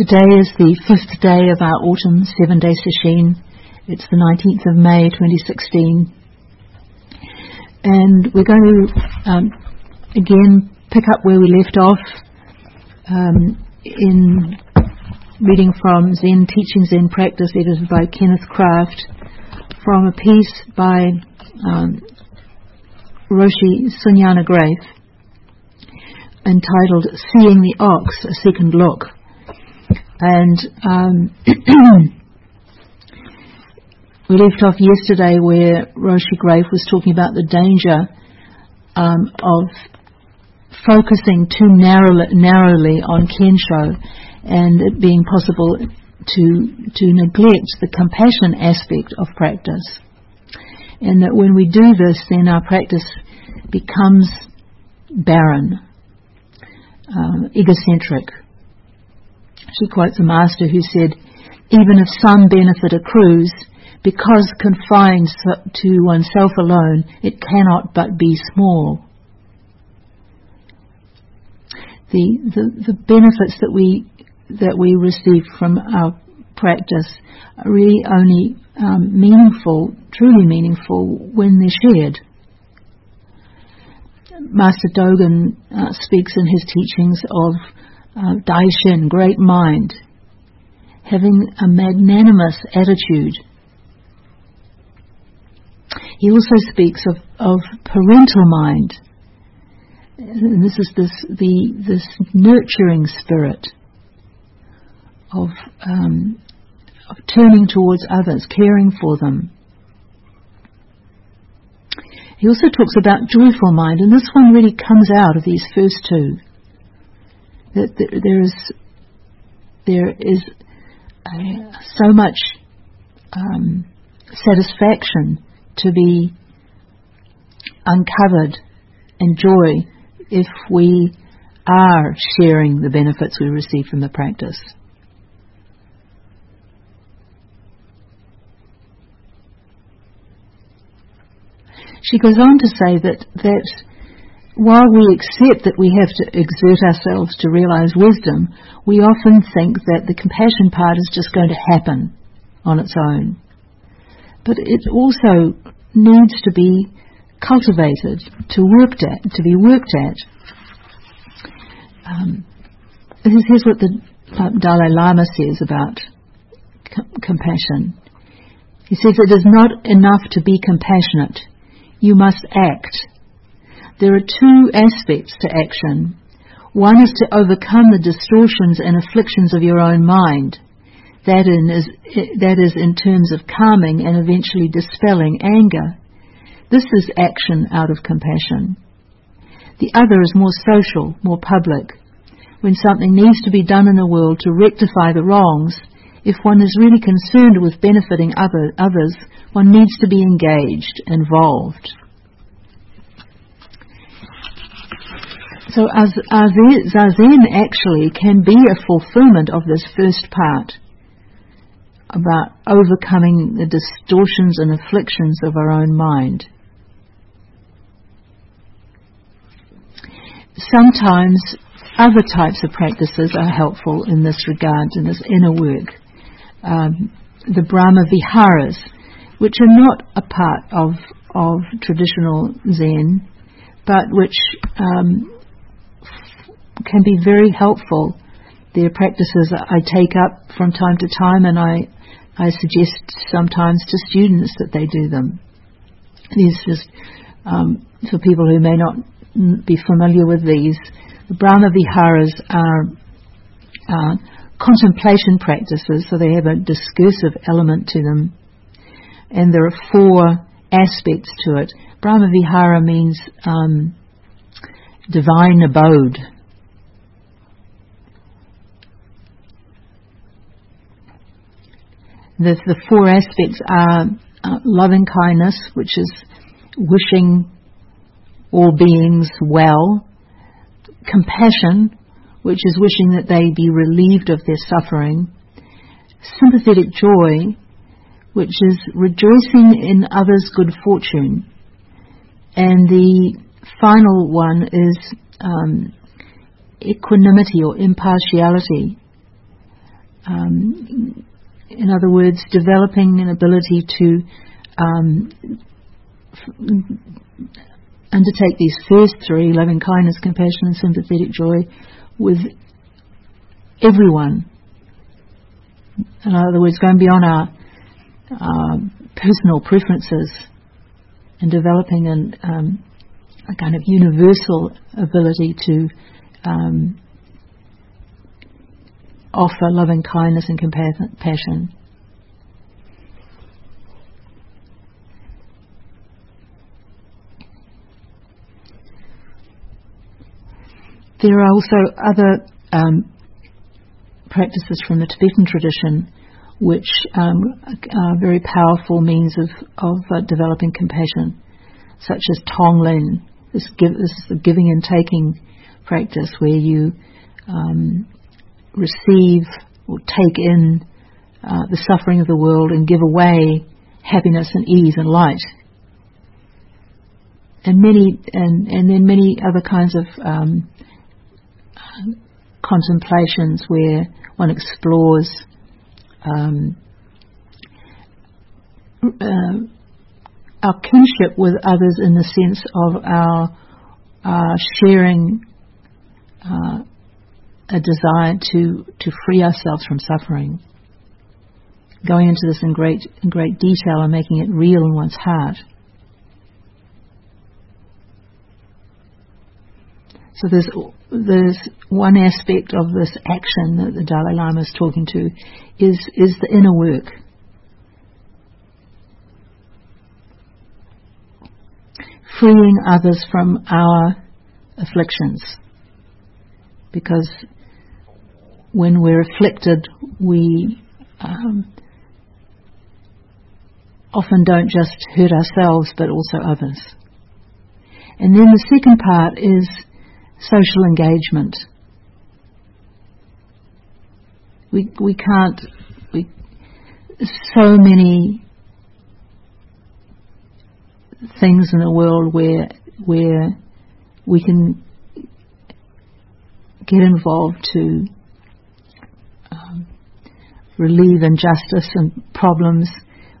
Today is the fifth day of our autumn seven day session. It's the 19th of May 2016. And we're going to um, again pick up where we left off um, in reading from Zen Teaching Zen Practice, edited by Kenneth Kraft, from a piece by um, Roshi Sunyana Graef entitled Seeing the Ox, a Second Look. And um, we left off yesterday where Roshi Graef was talking about the danger um, of focusing too narrowly, narrowly on Kensho and it being possible to, to neglect the compassion aspect of practice. And that when we do this, then our practice becomes barren, um, egocentric. She quotes a master who said, even if some benefit accrues, because confined to oneself alone, it cannot but be small. The, the, the benefits that we that we receive from our practice are really only um, meaningful, truly meaningful, when they're shared. Master Dogen uh, speaks in his teachings of uh, Daishin, great mind, having a magnanimous attitude. He also speaks of, of parental mind. And this is this the this nurturing spirit of, um, of turning towards others, caring for them. He also talks about joyful mind, and this one really comes out of these first two. That there is there is uh, so much um, satisfaction to be uncovered and joy if we are sharing the benefits we receive from the practice. She goes on to say that, that while we accept that we have to exert ourselves to realize wisdom, we often think that the compassion part is just going to happen on its own. But it also needs to be cultivated, to worked at, to be worked at. Um, here's what the uh, Dalai Lama says about com- compassion. He says it is not enough to be compassionate you must act. There are two aspects to action. One is to overcome the distortions and afflictions of your own mind. That, is, that is in terms of calming and eventually dispelling anger. This is action out of compassion. The other is more social, more public. When something needs to be done in the world to rectify the wrongs, if one is really concerned with benefiting other, others, one needs to be engaged, involved. So Zazen actually can be a fulfillment of this first part about overcoming the distortions and afflictions of our own mind. Sometimes other types of practices are helpful in this regard, in this inner work. Um, the Brahma Viharas, which are not a part of of traditional Zen, but which um, can be very helpful. They're practices I take up from time to time, and I I suggest sometimes to students that they do them. These just um, for people who may not be familiar with these. The Brahma Viharas are uh, contemplation practices, so they have a discursive element to them and there are four aspects to it. Brahma Vihara means um, divine abode. The, the four aspects are uh, loving kindness, which is wishing all beings well, compassion, which is wishing that they be relieved of their suffering, sympathetic joy, which is rejoicing in others' good fortune. And the final one is um, equanimity or impartiality, um, in other words, developing an ability to um, f- undertake these first three loving kindness, compassion, and sympathetic joy with everyone. In other words, going beyond our uh, personal preferences and developing an, um, a kind of universal ability to um, offer loving kindness and compassion. There are also other um, practices from the Tibetan tradition which um, are very powerful means of, of uh, developing compassion, such as Tonglen. This, give, this is the giving and taking practice where you um, receive or take in uh, the suffering of the world and give away happiness and ease and light. And many, and, and then many other kinds of um, contemplations where one explores um, uh, our kinship with others in the sense of our sharing uh, a desire to, to free ourselves from suffering. Going into this in great, in great detail and making it real in one's heart. So there's, there's one aspect of this action that the Dalai Lama is talking to is, is the inner work. Freeing others from our afflictions. Because when we're afflicted, we um, often don't just hurt ourselves but also others. And then the second part is social engagement. We we can't we so many things in the world where where we can get involved to relieve injustice and problems.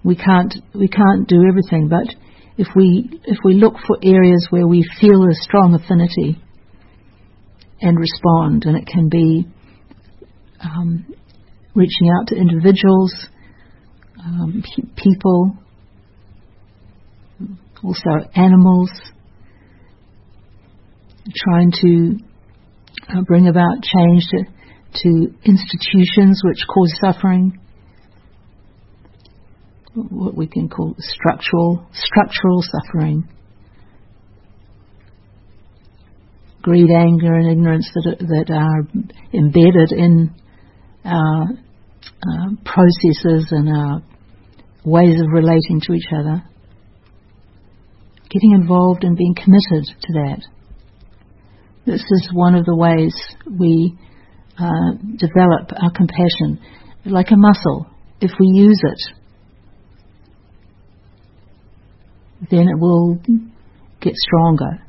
We can't we can't do everything, but if we if we look for areas where we feel a strong affinity and respond, and it can be um, reaching out to individuals, um, pe- people, also animals, trying to uh, bring about change to, to institutions which cause suffering, what we can call structural structural suffering. greed, anger, and ignorance that are, that are embedded in our uh, processes and our ways of relating to each other. Getting involved and being committed to that. This is one of the ways we uh, develop our compassion, like a muscle. If we use it, then it will get stronger.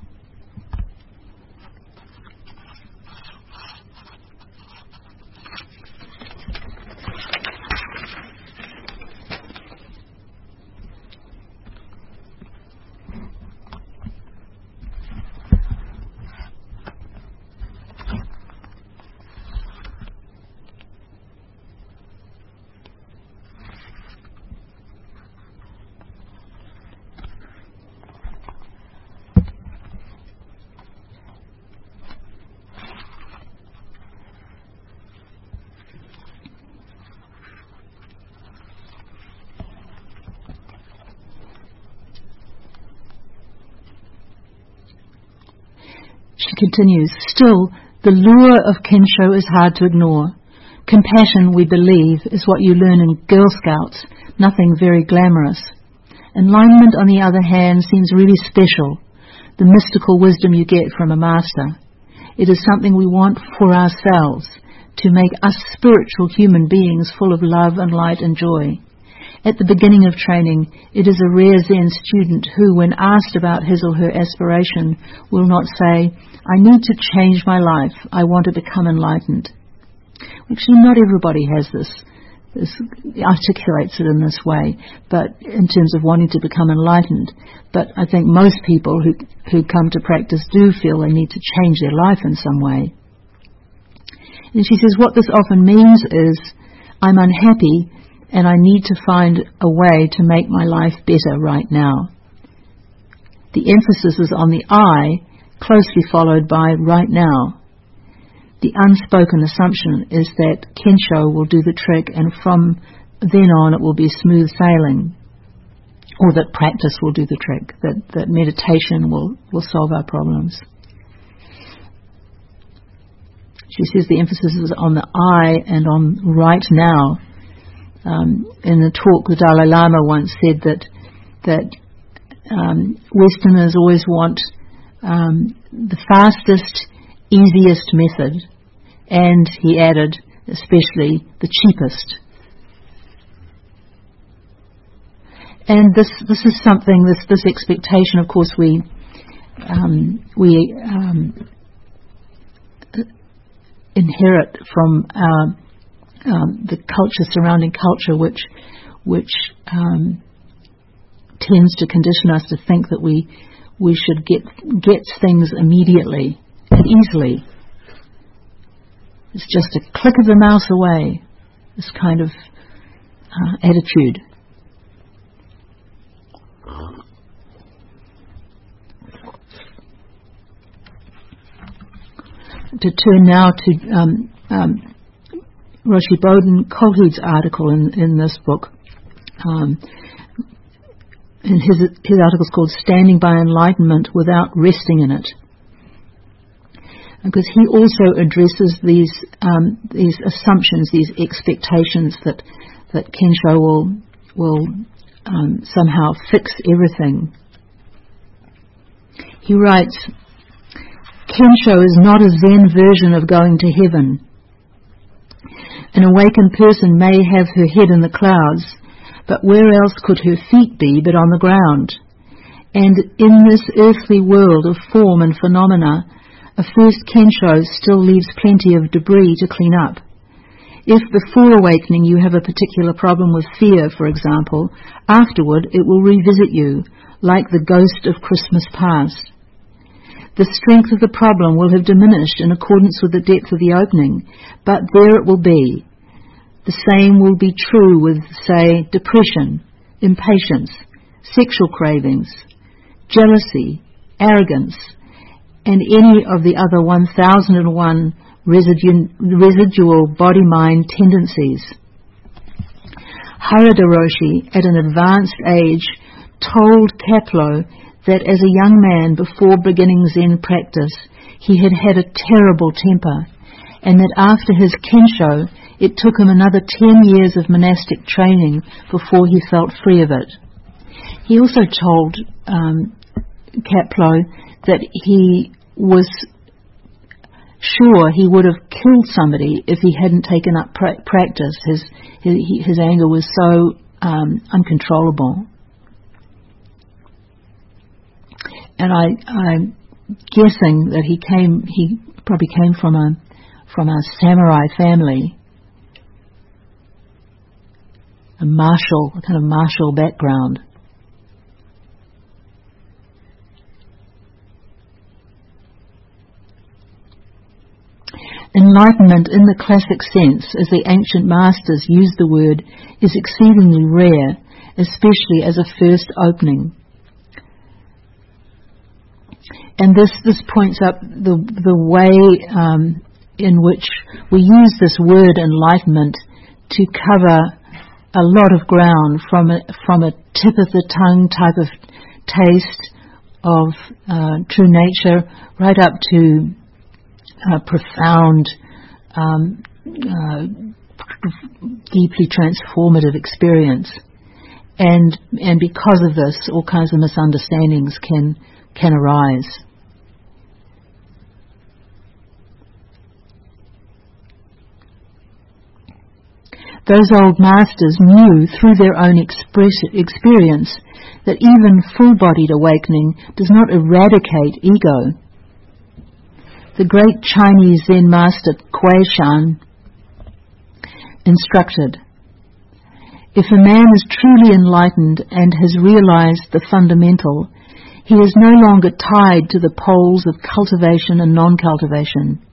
She continues, Still, the lure of Kensho is hard to ignore. Compassion, we believe, is what you learn in Girl Scouts, nothing very glamorous. Enlightenment, on the other hand, seems really special, the mystical wisdom you get from a master. It is something we want for ourselves, to make us spiritual human beings full of love and light and joy. At the beginning of training, it is a rare Zen student who, when asked about his or her aspiration, will not say, I need to change my life, I want to become enlightened. Actually, not everybody has this, this articulates it in this way, but in terms of wanting to become enlightened. But I think most people who who come to practice do feel they need to change their life in some way. And she says what this often means is I'm unhappy and I need to find a way to make my life better right now. The emphasis is on the I, closely followed by right now. The unspoken assumption is that Kensho will do the trick and from then on it will be smooth sailing. Or that practice will do the trick, that, that meditation will, will solve our problems. She says the emphasis is on the I and on right now. Um, in the talk, the Dalai Lama once said that that um, Westerners always want um, the fastest, easiest method, and he added, especially the cheapest. And this this is something this this expectation. Of course, we um, we um, inherit from our, um, the culture surrounding culture, which which um, tends to condition us to think that we we should get get things immediately and easily. It's just a click of the mouse away. This kind of uh, attitude. To turn now to um, um, Roshi Bodhin Kjolhede's article in, in this book. Um, and his, his article is called Standing by Enlightenment Without Resting in It. Because he also addresses these, um, these assumptions, these expectations that, that Kensho will, will um, somehow fix everything. He writes, Kensho is not a Zen version of going to heaven. An awakened person may have her head in the clouds, but where else could her feet be but on the ground? And in this earthly world of form and phenomena, a first Kensho still leaves plenty of debris to clean up. If before awakening you have a particular problem with fear, for example, afterward it will revisit you, like the ghost of Christmas past. The strength of the problem will have diminished in accordance with the depth of the opening, but there it will be, the same will be true with, say, depression, impatience, sexual cravings, jealousy, arrogance, and any of the other 1001 residu- residual body-mind tendencies. Harada Roshi, at an advanced age, told Kapleau that as a young man before beginning Zen practice, he had had a terrible temper, and that after his kensho, it took him another 10 years of monastic training before he felt free of it. He also told um, Kapleau that he was sure he would have killed somebody if he hadn't taken up pra- practice. His, his, his anger was so um, uncontrollable. And I, I'm guessing that he came, he probably came from a, from a samurai family a martial, a kind of martial background. Enlightenment in the classic sense, as the ancient masters used the word, is exceedingly rare, especially as a first opening. And this, this points up the, the way um, in which we use this word enlightenment to cover a lot of ground from a, from a tip of the tongue type of taste of uh, true nature right up to uh, profound, um, uh, deeply transformative experience. And, and because of this, all kinds of misunderstandings can, can arise. Those old masters knew through their own experience that even full-bodied awakening does not eradicate ego. The great Chinese Zen master Kuei Shan instructed. If a man is truly enlightened and has realized the fundamental, he is no longer tied to the poles of cultivation and non-cultivation.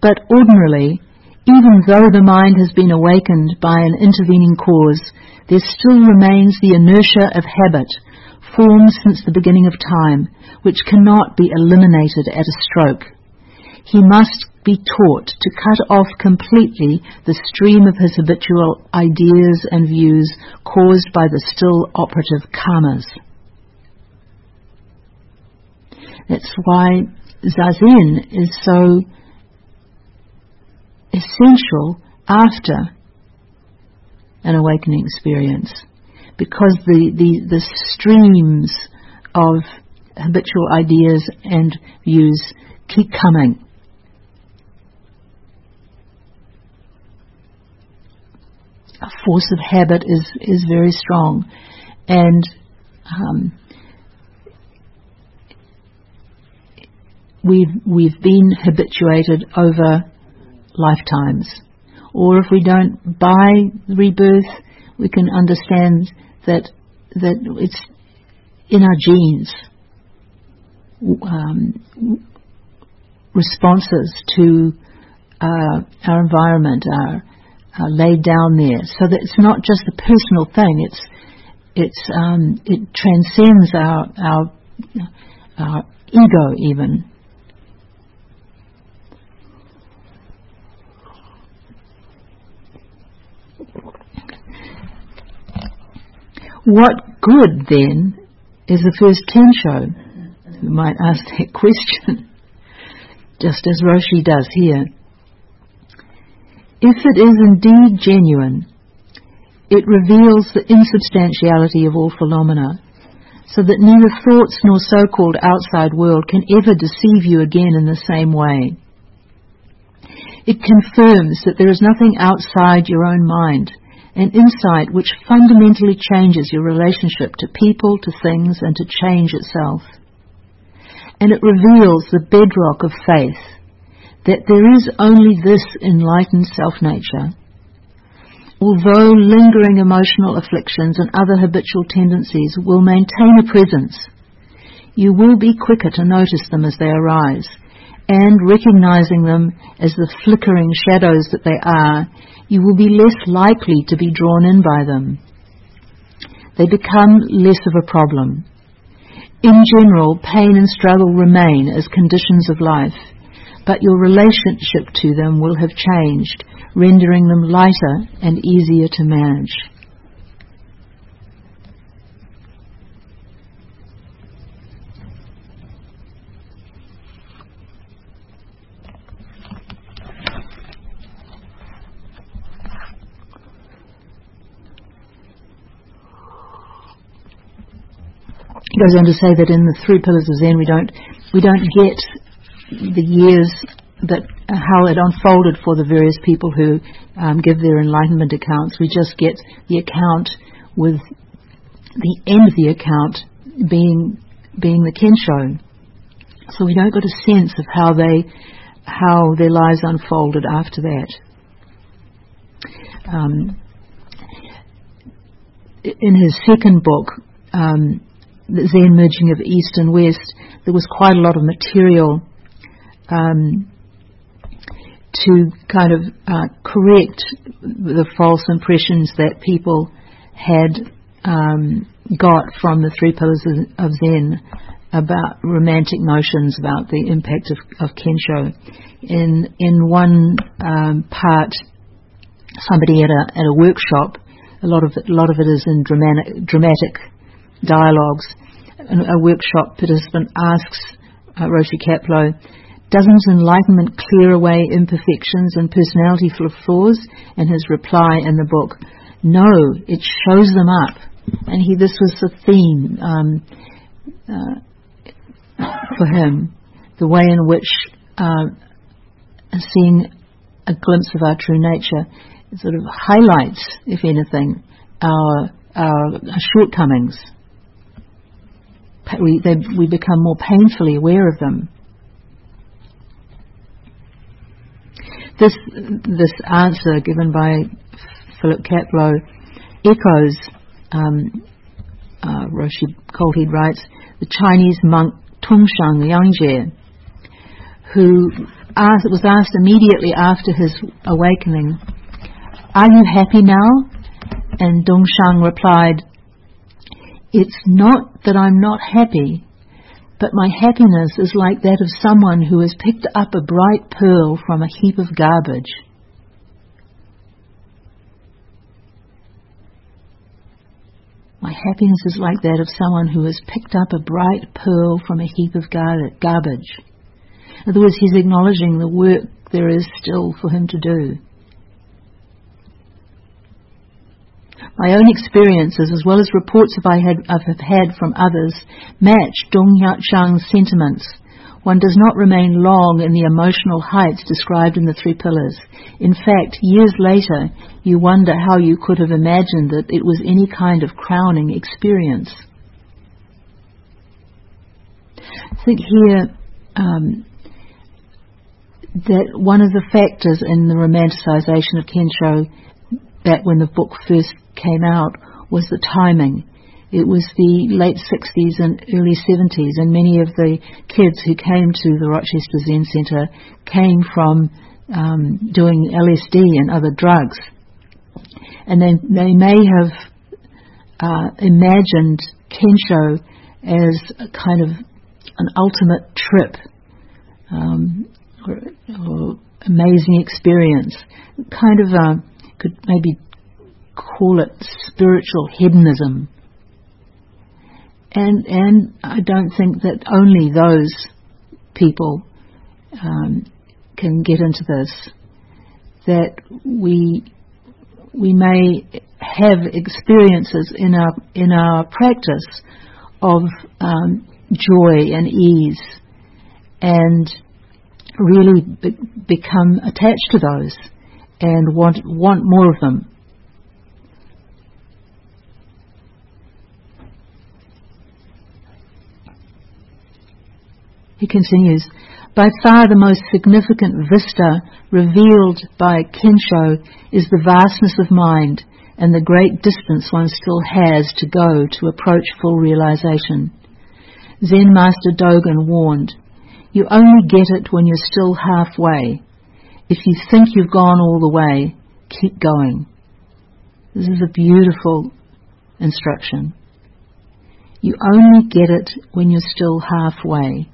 But ordinarily, even though the mind has been awakened by an intervening cause, there still remains the inertia of habit, formed since the beginning of time, which cannot be eliminated at a stroke. He must be taught to cut off completely the stream of his habitual ideas and views caused by the still operative karmas. That's why zazen is so essential after an awakening experience because the, the, the streams of habitual ideas and views keep coming. A force of habit is, is very strong. And um, we've, we've been habituated over lifetimes. Or if we don't buy rebirth, we can understand that that it's in our genes. Um, responses to uh, our environment are, are, laid down there, so that it's not just a personal thing. It's it's um, it transcends our our our ego even. What good then is the first Kensho? You might ask that question, just as Roshi does here. If it is indeed genuine, it reveals the insubstantiality of all phenomena, so that neither thoughts nor so-called outside world can ever deceive you again in the same way. It confirms that there is nothing outside your own mind, an insight which fundamentally changes your relationship to people, to things, and to change itself. And it reveals the bedrock of faith that there is only this enlightened self nature. Although lingering emotional afflictions and other habitual tendencies will maintain a presence, you will be quicker to notice them as they arise, and recognizing them as the flickering shadows that they are, you will be less likely to be drawn in by them. They become less of a problem. In general, pain and struggle remain as conditions of life, but your relationship to them will have changed, rendering them lighter and easier to manage. He goes on to say that in the three pillars of Zen, we don't we don't get the years that uh, how it unfolded for the various people who um, give their enlightenment accounts. We just get the account with the end of the account being being the kensho. So we don't get a sense of how they how their lives unfolded after that. Um, in his second book, um, the Zen merging of East and West, there was quite a lot of material um, to kind of uh, correct the false impressions that people had um, got from the three pillars of, Zen about romantic notions about the impact of, of Kensho. In in one um, part, somebody at a at a workshop, a lot of it, a lot of it is in dramatic dramatic dialogues, a workshop participant asks uh, Roshi Kapleau, doesn't enlightenment clear away imperfections and personality flaws? And his reply in the book, no, it shows them up. And he, this was the theme um, uh, for him, the way in which uh, seeing a glimpse of our true nature sort of highlights, if anything, our, our shortcomings we, they, we become more painfully aware of them. this this answer given by Philip Kapleau echoes um, uh, Roshi Kjolhede writes the Chinese monk Dongshan Liangjie, who asked, was asked immediately after his awakening, "Are you happy now?" And Dongshan replied, "It's not that I'm not happy." but my happiness is like that of someone who has picked up a bright pearl from a heap of garbage. My happiness is like that of someone who has picked up a bright pearl from a heap of gar- garbage. In other words, he's acknowledging the work there is still for him to do. My own experiences, as well as reports I have had from others, match Dong Chang's sentiments. One does not remain long in the emotional heights described in the Three Pillars. In fact, years later, you wonder how you could have imagined that it was any kind of crowning experience. I think here um, that one of the factors in the romanticization of Kensho back when the book first came out was the timing. It was the late 60s and early 70s, and many of the kids who came to the Rochester Zen Centre came from um, doing LSD and other drugs. And they, they may have uh, imagined Kensho as a kind of an ultimate trip um, or, or amazing experience, kind of a, could maybe call it spiritual hedonism. And, and I don't think that only those people um, can get into this. That we we may have experiences in our in our practice of um, joy and ease, and really be- become attached to those and want want more of them. He continues, by far the most significant vista revealed by Kensho is the vastness of mind and the great distance one still has to go to approach full realization. Zen Master Dogen warned, you only get it when you're still halfway. If you think you've gone all the way, keep going. This is a beautiful instruction. You only get it when you're still halfway.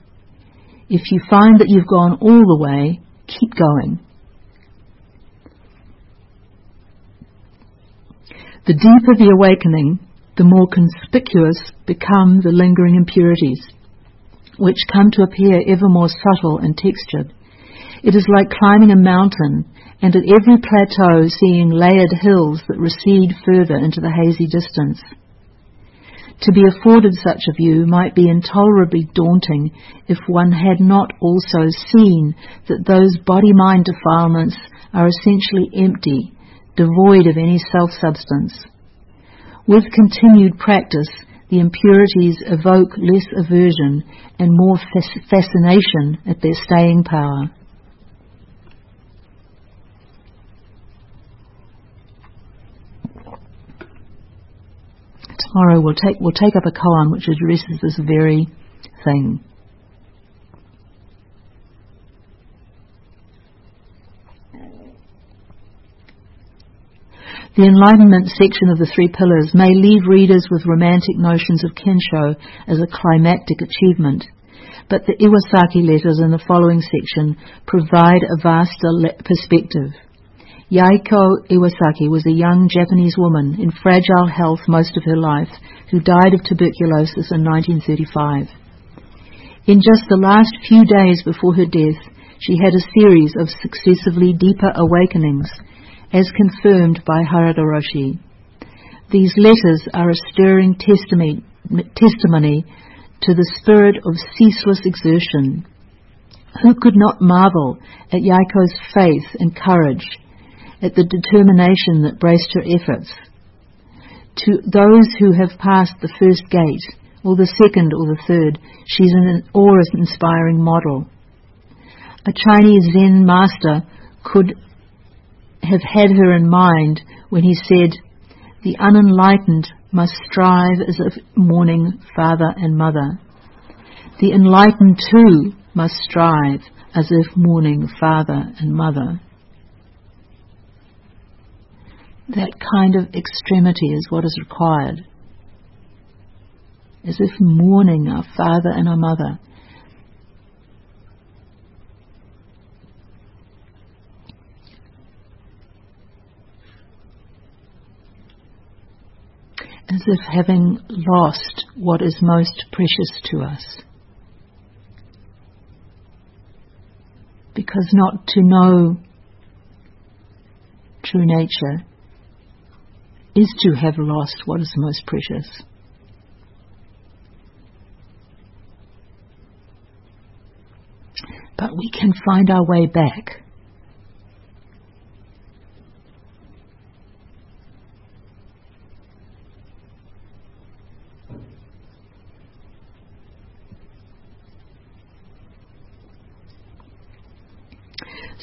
If you find that you've gone all the way, keep going. The deeper the awakening, the more conspicuous become the lingering impurities, which come to appear ever more subtle and textured. It is like climbing a mountain and at every plateau seeing layered hills that recede further into the hazy distance. To be afforded such a view might be intolerably daunting if one had not also seen that those body-mind defilements are essentially empty, devoid of any self-substance. With continued practice, the impurities evoke less aversion and more fascination at their staying power. Tomorrow we'll take, we'll take up a koan which addresses this very thing. The Enlightenment section of the Three Pillars may leave readers with romantic notions of Kensho as a climactic achievement, but the Iwasaki letters in the following section provide a vaster perspective. Yaeko Iwasaki was a young Japanese woman in fragile health most of her life who died of tuberculosis in 1935. In just the last few days before her death, she had a series of successively deeper awakenings, as confirmed by Harada Roshi. These letters are a stirring testimony, testimony to the spirit of ceaseless exertion. Who could not marvel at Yaeko's faith and courage at the determination that braced her efforts. To those who have passed the first gate, or the second or the third, she's an awe-inspiring model. A Chinese Zen master could have had her in mind when he said, The unenlightened must strive as if mourning father and mother. The enlightened too must strive as if mourning father and mother. That kind of extremity is what is required. As if mourning our father and our mother. as if having lost what is most precious to us. Because not to know true nature is to have lost what is most precious. But we can find our way back.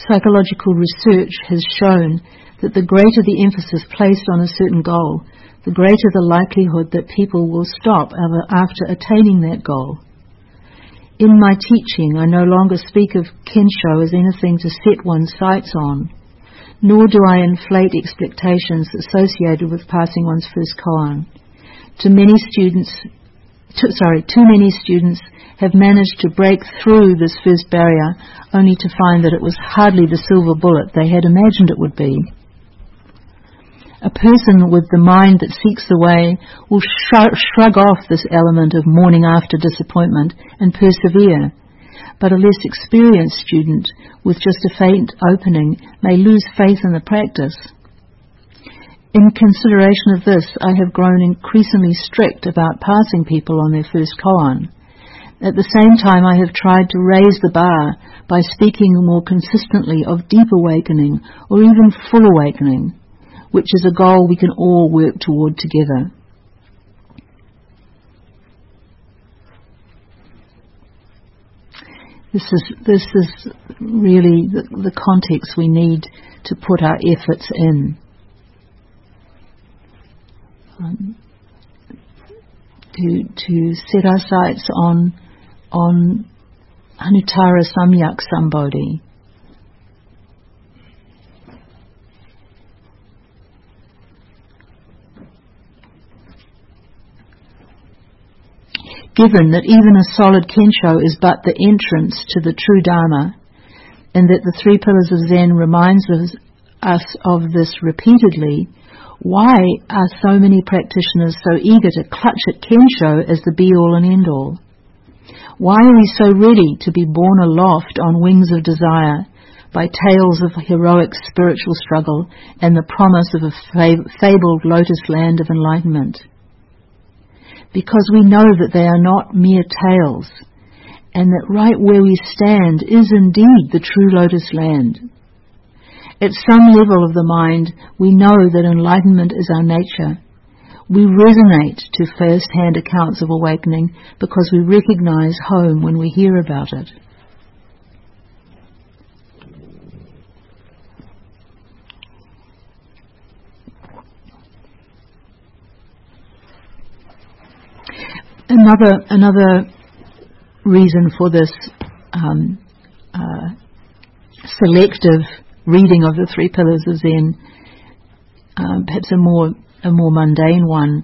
Psychological research has shown that the greater the emphasis placed on a certain goal, the greater the likelihood that people will stop after attaining that goal. In my teaching, I no longer speak of Kensho as anything to set one's sights on, nor do I inflate expectations associated with passing one's first koan. To many students, to, sorry, too many students have managed to break through this first barrier only to find that it was hardly the silver bullet they had imagined it would be. A person with the mind that seeks the way will shrug off this element of mourning after disappointment and persevere. But a less experienced student with just a faint opening may lose faith in the practice. In consideration of this, I have grown increasingly strict about passing people on their first koan. At the same time, I have tried to raise the bar by speaking more consistently of deep awakening or even full awakening, which is a goal we can all work toward together. This is, this is really the, the context we need to put our efforts in. Um, to, to set our sights on on Anuttara Samyak Sambodhi. Given that even a solid Kensho is but the entrance to the true Dharma, and that the three pillars of Zen reminds us of this repeatedly, why are so many practitioners so eager to clutch at Kensho as the be all and end all? Why are we so ready to be borne aloft on wings of desire by tales of heroic spiritual struggle and the promise of a fabled lotus land of enlightenment? Because we know that they are not mere tales, and that right where we stand is indeed the true lotus land. At some level of the mind, we know that enlightenment is our nature, we resonate to first hand accounts of awakening because we recognize home when we hear about it. Another, another reason for this um, uh, selective reading of the three pillars of Zen, um, perhaps a more a more mundane one,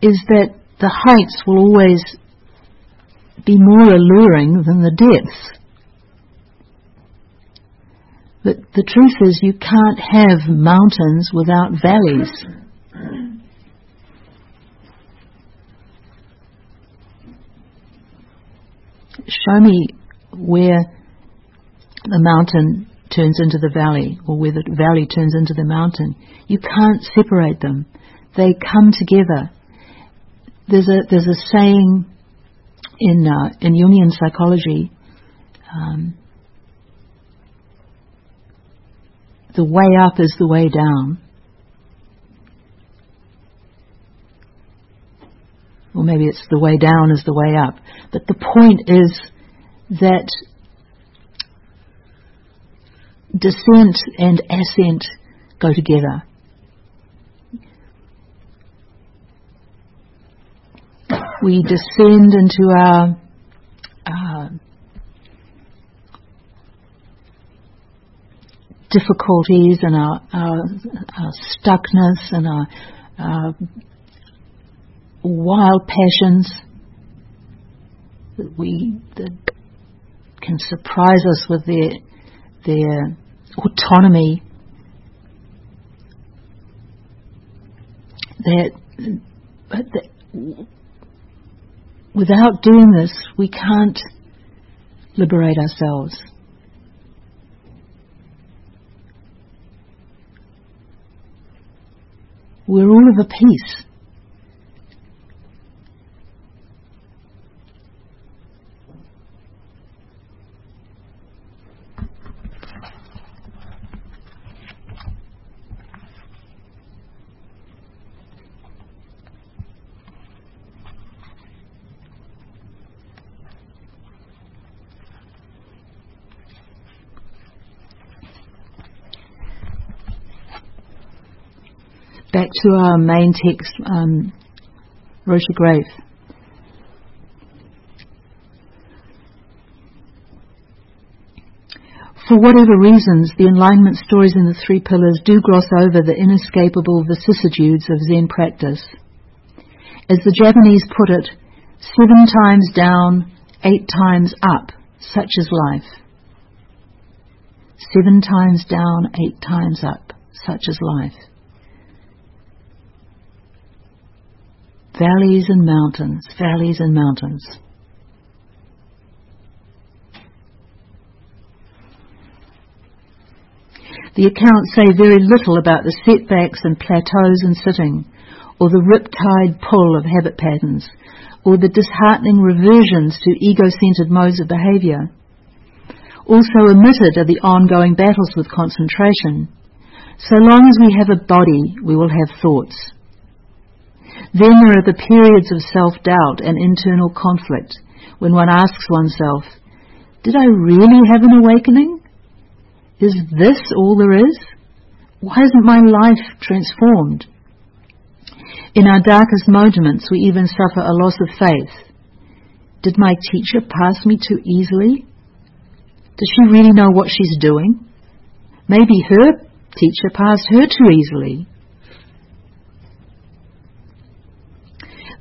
is that the heights will always be more alluring than the depths. But the truth is, you can't have mountains without valleys. Show me where the mountain turns into the valley or where the valley turns into the mountain. You can't separate them. They come together. There's a, there's a saying in, uh, in Jungian psychology, um, the way up is the way down. Or maybe it's the way down is the way up. But the point is that descent and ascent go together. We descend into our uh, difficulties and our, our, our stuckness and our, our wild passions that we that can surprise us with their their autonomy that but that without doing this we can't liberate ourselves. We're all of a piece back to our main text, um, Rosha For whatever reasons, the enlightenment stories in the three pillars do gloss over the inescapable vicissitudes of Zen practice. As the Japanese put it, seven times down, eight times up, such is life. Seven times down, eight times up, such is life. Valleys and mountains, valleys and mountains. The accounts say very little about the setbacks and plateaus in sitting, or the riptide pull of habit patterns, or the disheartening reversions to ego-centered modes of behavior. Also omitted are the ongoing battles with concentration. So long as we have a body, we will have thoughts. Then there are the periods of self-doubt and internal conflict when one asks oneself, did I really have an awakening? Is this all there is? Why isn't my life transformed? In our darkest moments, we even suffer a loss of faith. Did my teacher pass me too easily? Does she really know what she's doing? Maybe her teacher passed her too easily.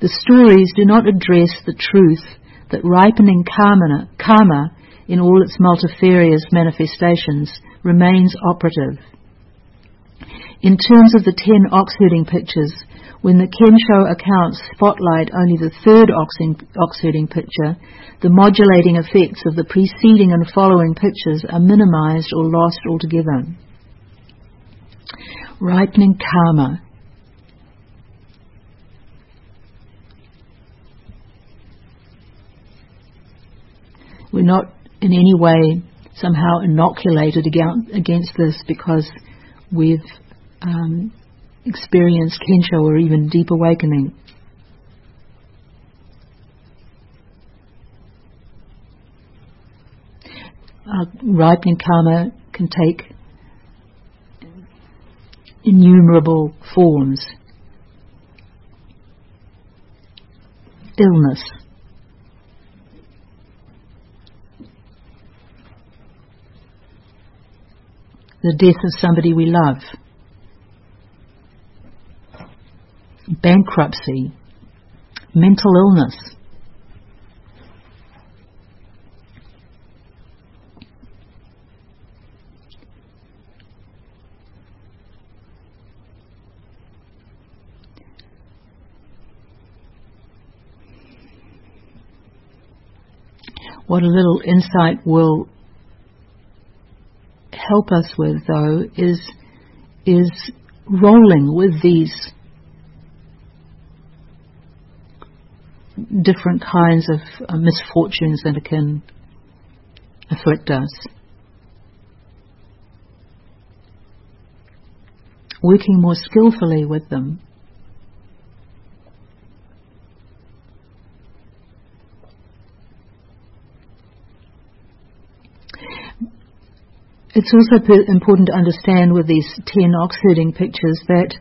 The stories do not address the truth that ripening karma, karma in all its multifarious manifestations remains operative. In terms of the ten ox herding pictures, when the Kensho accounts spotlight only the third ox herding picture, the modulating effects of the preceding and following pictures are minimized or lost altogether. Ripening karma We're not in any way somehow inoculated against this because we've um, experienced Kensho or even deep awakening. Uh, ripening karma can take innumerable forms. Illness, the death of somebody we love, bankruptcy, mental illness. What a little insight will help us with, though, is is rolling with these different kinds of uh, misfortunes that can afflict us. Working more skillfully with them. It's also important to understand with these 10 ox herding pictures that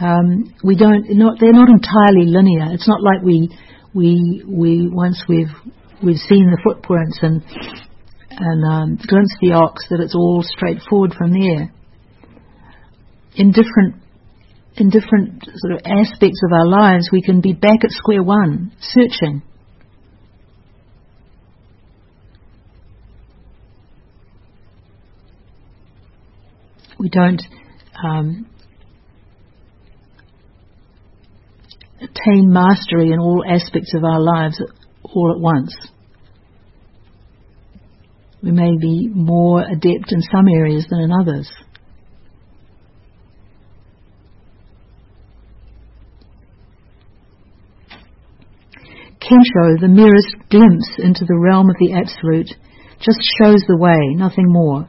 um, we don't not they're not entirely linear. It's not like we we we once we've we've seen the footprints and and um, glimpsed the ox that it's all straightforward from there. In different in different sort of aspects of our lives, we can be back at square one, searching. We don't um, attain mastery in all aspects of our lives all at once. We may be more adept in some areas than in others. Kensho, the merest glimpse into the realm of the Absolute, just shows the way, nothing more.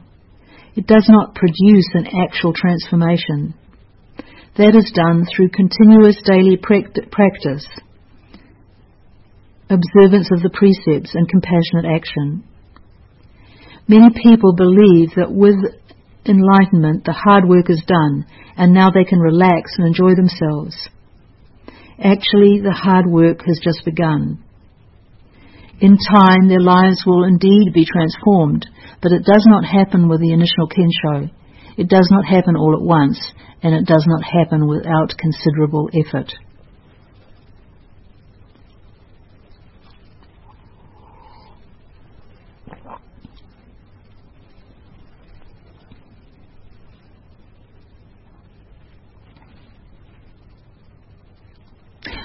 It does not produce an actual transformation. That is done through continuous daily practice, observance of the precepts, and compassionate action. Many people believe that with enlightenment the hard work is done and now they can relax and enjoy themselves. Actually, the hard work has just begun. In time, their lives will indeed be transformed, but it does not happen with the initial kensho. It does not happen all at once, and it does not happen without considerable effort.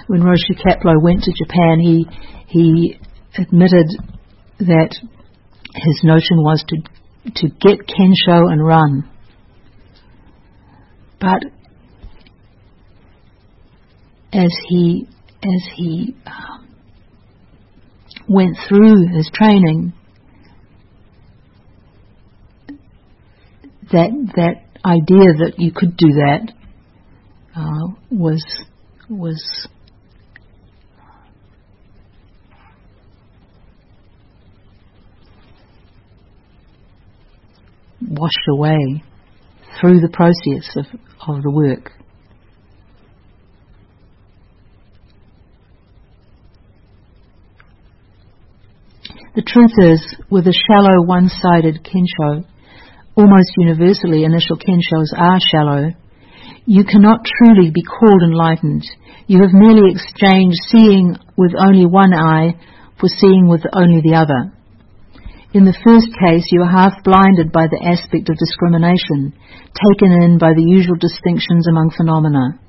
When Roshi Kapleau went to Japan, he he admitted that his notion was to to get kensho and run. But as he as he um, went through his training, that that idea that you could do that uh, was was washed away through the process of, of the work. The truth is, with a shallow, one-sided kensho, almost universally initial kenshos are shallow, you cannot truly be called enlightened. You have merely exchanged seeing with only one eye for seeing with only the other. In the first case, you are half blinded by the aspect of discrimination, taken in by the usual distinctions among phenomena.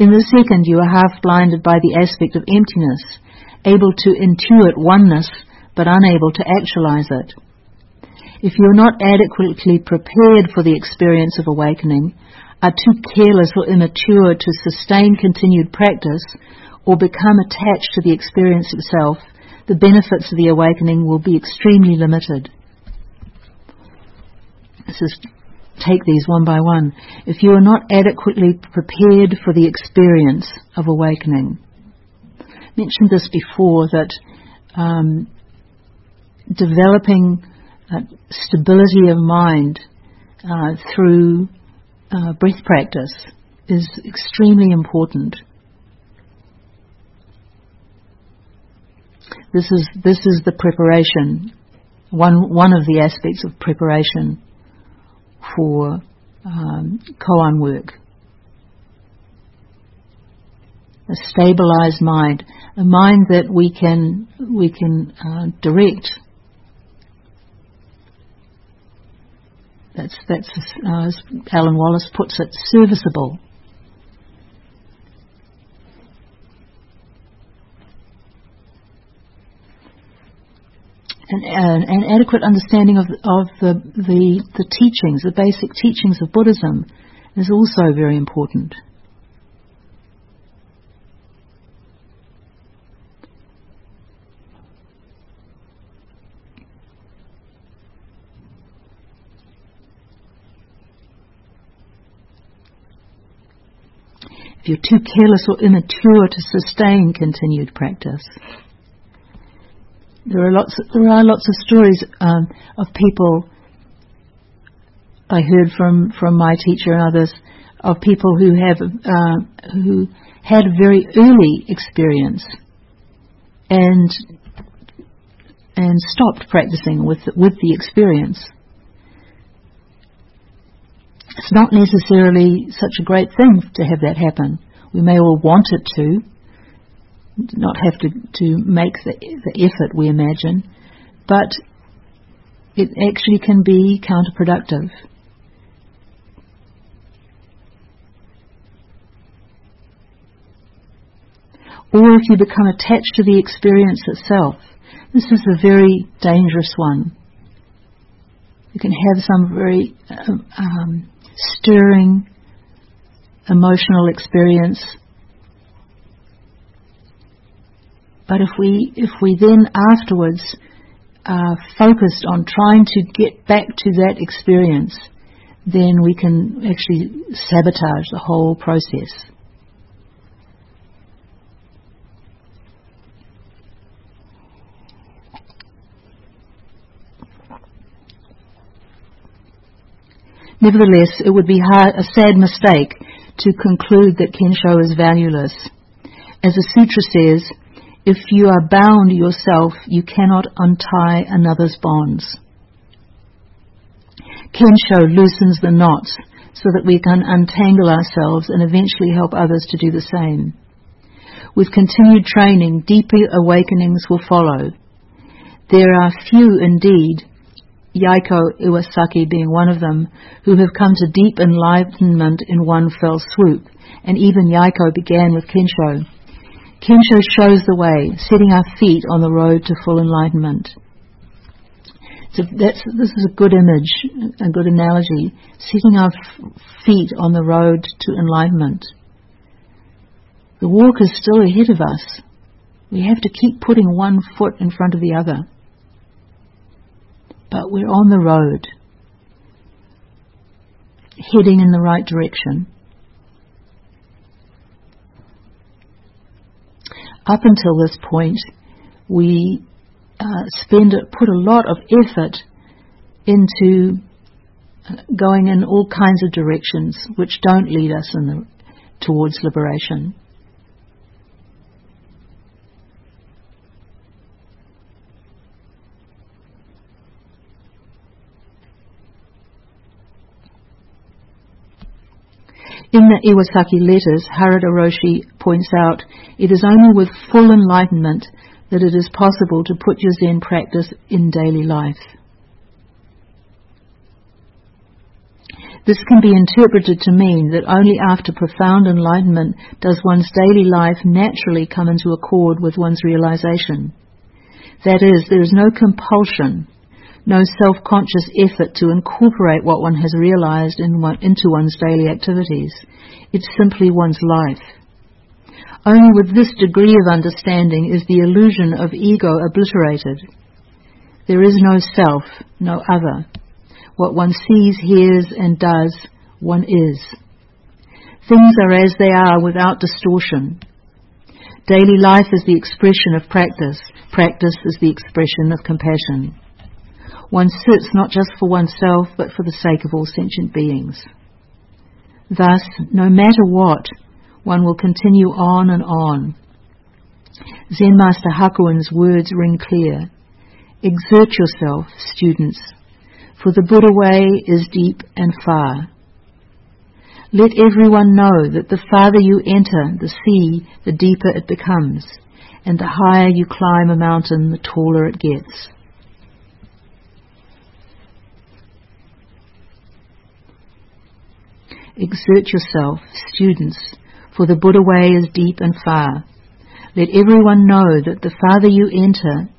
In the second, you are half blinded by the aspect of emptiness, able to intuit oneness, but unable to actualize it. If you are not adequately prepared for the experience of awakening, are too careless or immature to sustain continued practice, or become attached to the experience itself, the benefits of the awakening will be extremely limited. This is take these one by one. If you are not adequately prepared for the experience of awakening, I mentioned this before that um, developing uh, stability of mind uh, through uh, breath practice is extremely important. This is this is the preparation, one one of the aspects of preparation for um, koan work. A stabilized mind, a mind that we can we can uh, direct. That's that's uh, as Alan Wallace puts it, serviceable. An, an adequate understanding of, of the, the, the teachings, the basic teachings of Buddhism, is also very important. If you're too careless or immature to sustain continued practice, there are lots. There are lots of stories um, of people I heard from, from my teacher and others of people who have uh, who had very early experience and and stopped practicing with with the experience. It's not necessarily such a great thing to have that happen. We may all want it to, not have to, to make the, the effort we imagine, but it actually can be counterproductive. Or if you become attached to the experience itself, this is a very dangerous one. You can have some very um, um, stirring emotional experience. But if we if we then afterwards are focused on trying to get back to that experience, then we can actually sabotage the whole process. Nevertheless, it would be hard, a sad mistake to conclude that Kensho is valueless. As the sutra says, if you are bound yourself, you cannot untie another's bonds. Kensho loosens the knots so that we can untangle ourselves and eventually help others to do the same. With continued training, deeper awakenings will follow. There are few indeed Yaeko Iwasaki being one of them, who have come to deep enlightenment in one fell swoop, and even Yaeko began with Kensho. Kensho shows the way, setting our feet on the road to full enlightenment. So this is a good image, a good analogy, setting our f- feet on the road to enlightenment. The walk is still ahead of us. We have to keep putting one foot in front of the other but we're on the road, heading in the right direction. Up until this point, we uh, spend put a lot of effort into uh, going in all kinds of directions which don't lead us the, towards liberation. In the Iwasaki letters, Harada Roshi points out it is only with full enlightenment that it is possible to put your Zen practice in daily life. This can be interpreted to mean that only after profound enlightenment does one's daily life naturally come into accord with one's realization. That is, there is no compulsion no self-conscious effort to incorporate what one has realized in one, into one's daily activities. It's simply one's life. Only with this degree of understanding is the illusion of ego obliterated. There is no self, no other. What one sees, hears, and does, one is. Things are as they are without distortion. Daily life is the expression of practice. Practice is the expression of compassion. One sits not just for oneself, but for the sake of all sentient beings. Thus, no matter what, one will continue on and on. Zen Master Hakuin's words ring clear. Exert yourself, students, for the Buddha way is deep and far. Let everyone know that the farther you enter the sea, the deeper it becomes, and the higher you climb a mountain, the taller it gets. Exert yourself, students, for the Buddha way is deep and far. Let everyone know that the farther you enter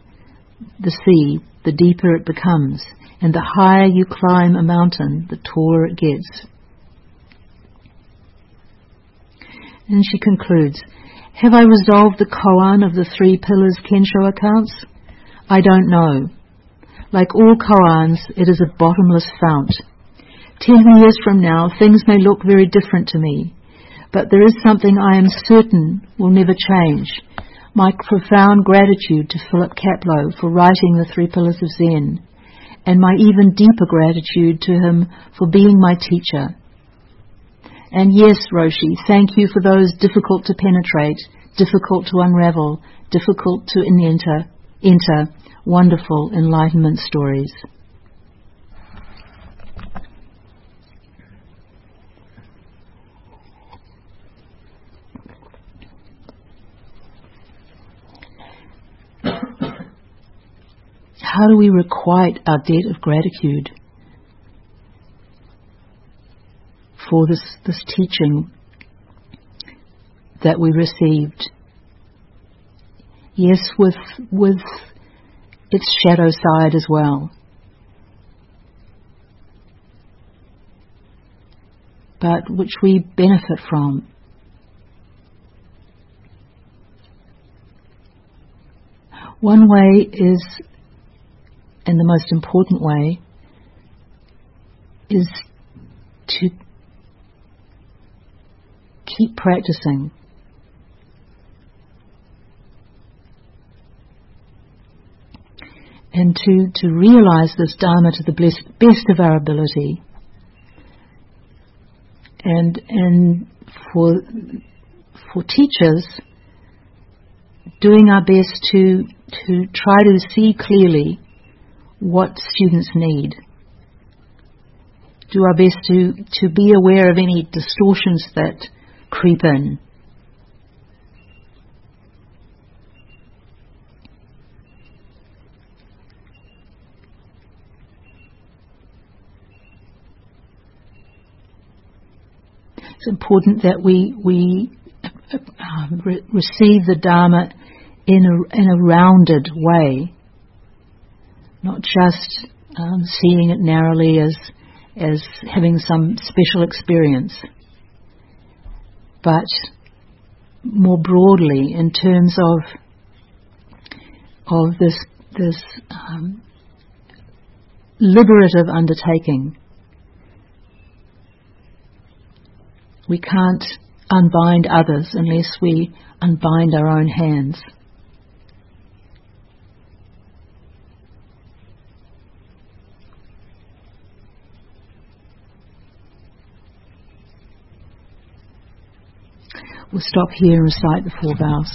the sea, the deeper it becomes, and the higher you climb a mountain, the taller it gets. And she concludes, Have I resolved the koan of the three pillars Kensho accounts? I don't know. Like all koans, it is a bottomless fount. Ten years from now, things may look very different to me, but there is something I am certain will never change. My profound gratitude to Philip Kapleau for writing the Three Pillars of Zen, and my even deeper gratitude to him for being my teacher. And yes, Roshi, thank you for those difficult to penetrate, difficult to unravel, difficult to enter, enter wonderful enlightenment stories. How do we requite our debt of gratitude for this, this teaching that we received? Yes, with, with its shadow side as well. But which we benefit from. One way is and the most important way is to keep practicing. And to, to realize this Dharma to the best best of our ability. And, and for, for teachers, doing our best to, to try to see clearly what students need. Do our best to, to be aware of any distortions that creep in. It's important that we we uh, re- receive the Dharma in a in a rounded way not just um, seeing it narrowly as as having some special experience, but more broadly in terms of of this this um, liberative undertaking. We can't unbind others unless we unbind our own hands. We'll stop here and recite the four vows.